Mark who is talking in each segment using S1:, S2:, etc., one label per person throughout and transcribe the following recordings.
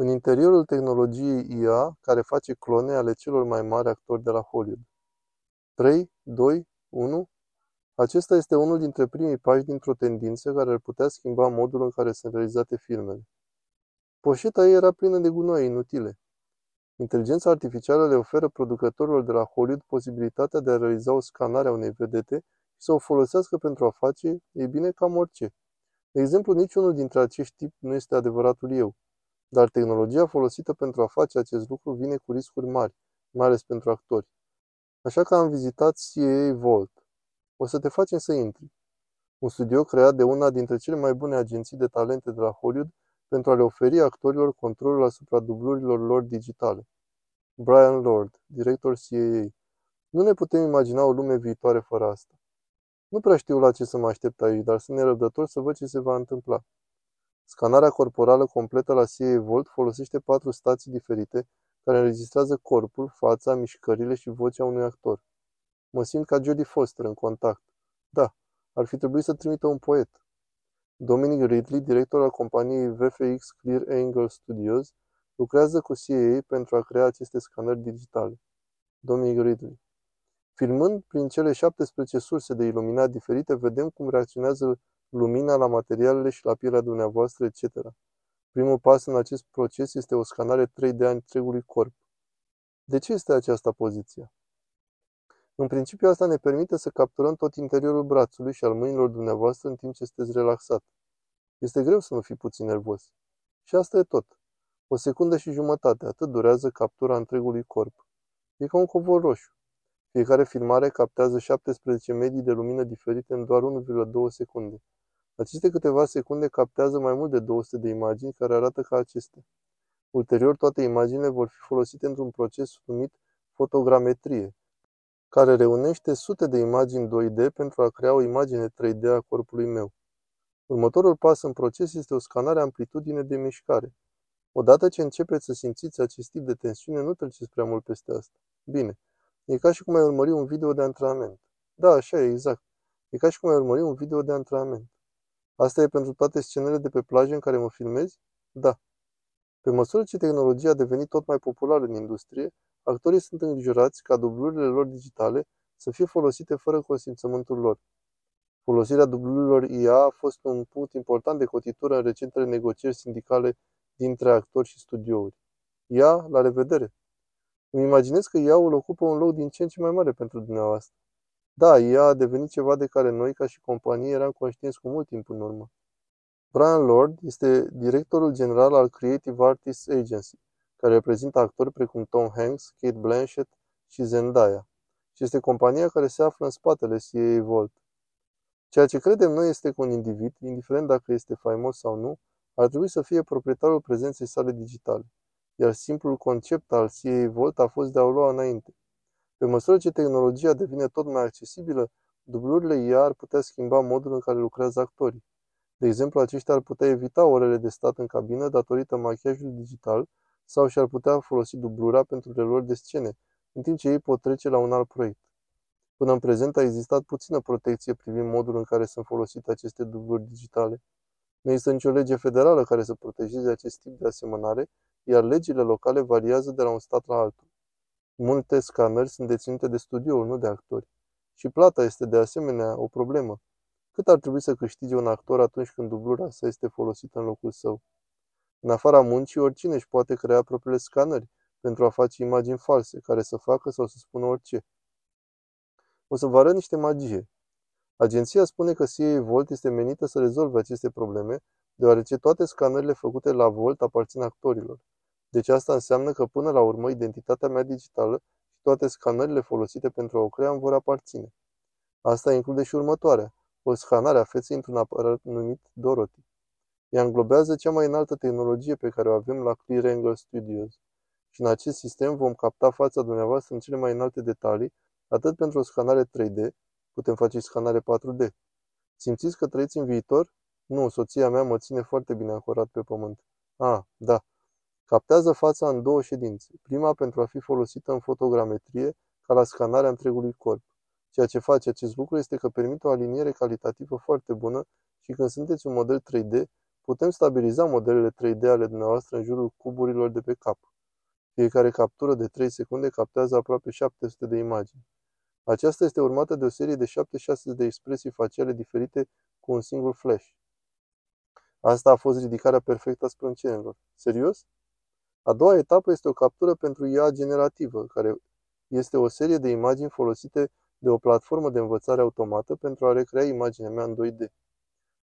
S1: În interiorul tehnologiei IA, care face clone ale celor mai mari actori de la Hollywood. 3, 2, 1. Acesta este unul dintre primii pași dintr-o tendință care ar putea schimba modul în care sunt realizate filmele. Poșeta ei era plină de gunoaie inutile. Inteligența artificială le oferă producătorilor de la Hollywood posibilitatea de a realiza o scanare a unei vedete și să o folosească pentru a face, ei bine, cam orice. De exemplu, niciunul dintre acești tip nu este adevăratul eu. Dar tehnologia folosită pentru a face acest lucru vine cu riscuri mari, mai ales pentru actori. Așa că am vizitat CAA Vault. O să te facem să intri. Un studio creat de una dintre cele mai bune agenții de talente de la Hollywood pentru a le oferi actorilor controlul asupra dublurilor lor digitale. Brian Lord, director CAA. Nu ne putem imagina o lume viitoare fără asta. Nu prea știu la ce să mă aștept aici, dar sunt nerăbdător să văd ce se va întâmpla. Scanarea corporală completă la CIA Volt folosește patru stații diferite care înregistrează corpul, fața, mișcările și vocea unui actor. Mă simt ca Jodie Foster în contact. Da, ar fi trebuit să trimită un poet. Dominic Ridley, director al companiei VFX Clear Angle Studios, lucrează cu CIA pentru a crea aceste scanări digitale. Dominic Ridley. Filmând prin cele 17 surse de iluminat diferite, vedem cum reacționează lumina la materialele și la pielea dumneavoastră, etc. Primul pas în acest proces este o scanare 3D a întregului corp. De ce este această poziție? În principiu, asta ne permite să capturăm tot interiorul brațului și al mâinilor dumneavoastră în timp ce sunteți relaxat. Este greu să nu fii puțin nervos. Și asta e tot. O secundă și jumătate, atât durează captura întregului corp. E ca un covor roșu. Fiecare filmare captează 17 medii de lumină diferite în doar 1,2 secunde. Aceste câteva secunde captează mai mult de 200 de imagini care arată ca acestea. Ulterior, toate imaginile vor fi folosite într-un proces numit fotogrametrie, care reunește sute de imagini 2D pentru a crea o imagine 3D a corpului meu. Următorul pas în proces este o scanare amplitudine de mișcare. Odată ce începeți să simțiți acest tip de tensiune, nu treceți prea mult peste asta. Bine, e ca și cum ai urmări un video de antrenament. Da, așa e, exact. E ca și cum ai urmări un video de antrenament. Asta e pentru toate scenele de pe plajă în care mă filmezi? Da. Pe măsură ce tehnologia a devenit tot mai populară în industrie, actorii sunt îngrijorați ca dublurile lor digitale să fie folosite fără consimțământul lor. Folosirea dublurilor IA a fost un punct important de cotitură în recentele negocieri sindicale dintre actori și studiouri. IA, la revedere! Îmi imaginez că IA-ul ocupă un loc din ce în ce mai mare pentru dumneavoastră. Da, ea a devenit ceva de care noi, ca și companie, eram conștienți cu mult timp în urmă. Brian Lord este directorul general al Creative Artists Agency, care reprezintă actori precum Tom Hanks, Kate Blanchett și Zendaya, și este compania care se află în spatele CA Vault. Ceea ce credem noi este că un individ, indiferent dacă este faimos sau nu, ar trebui să fie proprietarul prezenței sale digitale, iar simplul concept al CA Vault a fost de a o lua înainte. Pe măsură ce tehnologia devine tot mai accesibilă, dublurile IA ar putea schimba modul în care lucrează actorii. De exemplu, aceștia ar putea evita orele de stat în cabină datorită machiajului digital sau și-ar putea folosi dublura pentru reluări de scene, în timp ce ei pot trece la un alt proiect. Până în prezent a existat puțină protecție privind modul în care sunt folosite aceste dubluri digitale. Nu există nicio lege federală care să protejeze acest tip de asemănare, iar legile locale variază de la un stat la altul. Multe scanări sunt deținute de studioul, nu de actori. Și plata este de asemenea o problemă. Cât ar trebui să câștige un actor atunci când dublura sa este folosită în locul său? În afara muncii, oricine își poate crea propriile scanări pentru a face imagini false, care să facă sau să spună orice. O să vă arăt niște magie. Agenția spune că CIA Volt este menită să rezolve aceste probleme, deoarece toate scanările făcute la Volt aparțin actorilor. Deci asta înseamnă că până la urmă identitatea mea digitală și toate scanările folosite pentru a o crea îmi vor aparține. Asta include și următoarea, o scanare a feței într-un aparat numit Dorothy. Ea înglobează cea mai înaltă tehnologie pe care o avem la Clear Angle Studios. Și în acest sistem vom capta fața dumneavoastră în cele mai înalte detalii, atât pentru o scanare 3D, putem face scanare 4D. Simțiți că trăiți în viitor? Nu, soția mea mă ține foarte bine ancorat pe pământ. Ah, da, Captează fața în două ședințe, prima pentru a fi folosită în fotogrametrie ca la scanarea întregului corp. Ceea ce face acest lucru este că permite o aliniere calitativă foarte bună și când sunteți un model 3D, Putem stabiliza modelele 3D ale dumneavoastră în jurul cuburilor de pe cap. Fiecare captură de 3 secunde captează aproape 700 de imagini. Aceasta este urmată de o serie de 76 de expresii faciale diferite cu un singur flash. Asta a fost ridicarea perfectă a sprâncenelor. Serios? A doua etapă este o captură pentru IA generativă, care este o serie de imagini folosite de o platformă de învățare automată pentru a recrea imaginea mea în 2D.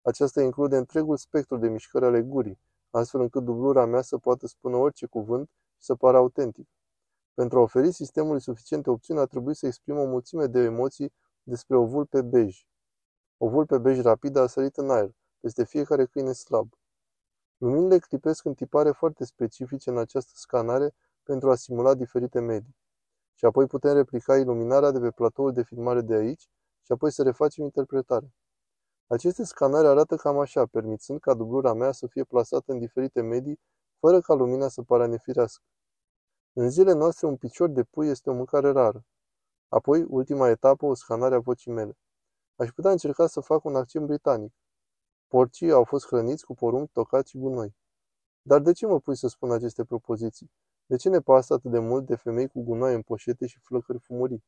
S1: Aceasta include întregul spectru de mișcări ale gurii, astfel încât dublura mea să poată spune orice cuvânt și să pară autentic. Pentru a oferi sistemului suficiente opțiuni, a trebuit să exprim o mulțime de emoții despre o vulpe bej. O vulpe bej rapidă a sărit în aer, peste fiecare câine slab. Luminile clipesc în tipare foarte specifice în această scanare pentru a simula diferite medii. Și apoi putem replica iluminarea de pe platoul de filmare de aici și apoi să refacem interpretarea. Aceste scanări arată cam așa, permițând ca dublura mea să fie plasată în diferite medii, fără ca lumina să pară nefirească. În zilele noastre, un picior de pui este o mâncare rară. Apoi, ultima etapă, o scanare a vocii mele. Aș putea încerca să fac un accent britanic. Porcii au fost hrăniți cu porumb, tocat și gunoi. Dar de ce mă pui să spun aceste propoziții? De ce ne pasă atât de mult de femei cu gunoi în poșete și flăcări fumurii?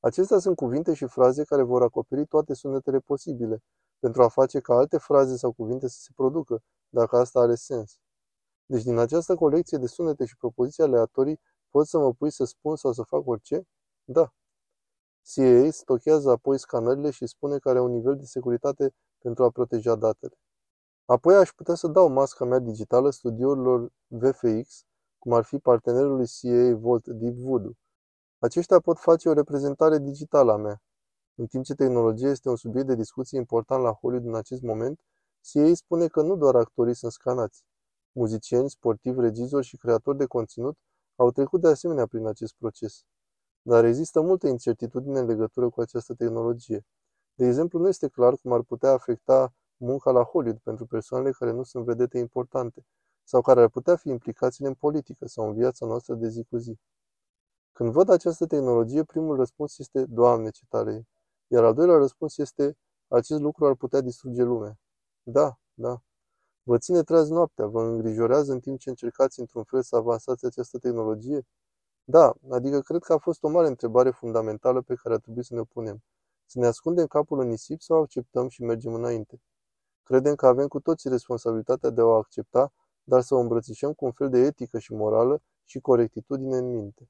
S1: Acestea sunt cuvinte și fraze care vor acoperi toate sunetele posibile, pentru a face ca alte fraze sau cuvinte să se producă, dacă asta are sens. Deci din această colecție de sunete și propoziții aleatorii pot să mă pui să spun sau să fac orice? Da. CIA stochează apoi scanările și spune că are un nivel de securitate pentru a proteja datele. Apoi aș putea să dau masca mea digitală studiourilor VFX, cum ar fi partenerului CIA Volt Deep Voodoo. Aceștia pot face o reprezentare digitală a mea. În timp ce tehnologia este un subiect de discuție important la Hollywood în acest moment, CIA spune că nu doar actorii sunt scanați. Muzicieni, sportivi, regizori și creatori de conținut au trecut de asemenea prin acest proces. Dar există multă incertitudine în legătură cu această tehnologie. De exemplu, nu este clar cum ar putea afecta munca la Hollywood pentru persoanele care nu sunt vedete importante sau care ar putea fi implicațiile în politică sau în viața noastră de zi cu zi. Când văd această tehnologie, primul răspuns este Doamne, ce tare e! Iar al doilea răspuns este acest lucru ar putea distruge lumea. Da, da. Vă ține treaz noaptea, vă îngrijorează în timp ce încercați într-un fel să avansați această tehnologie? Da, adică cred că a fost o mare întrebare fundamentală pe care a trebuit să ne punem. Să ne ascundem capul în nisip sau acceptăm și mergem înainte? Credem că avem cu toții responsabilitatea de a o accepta, dar să o îmbrățișăm cu un fel de etică și morală și corectitudine în minte.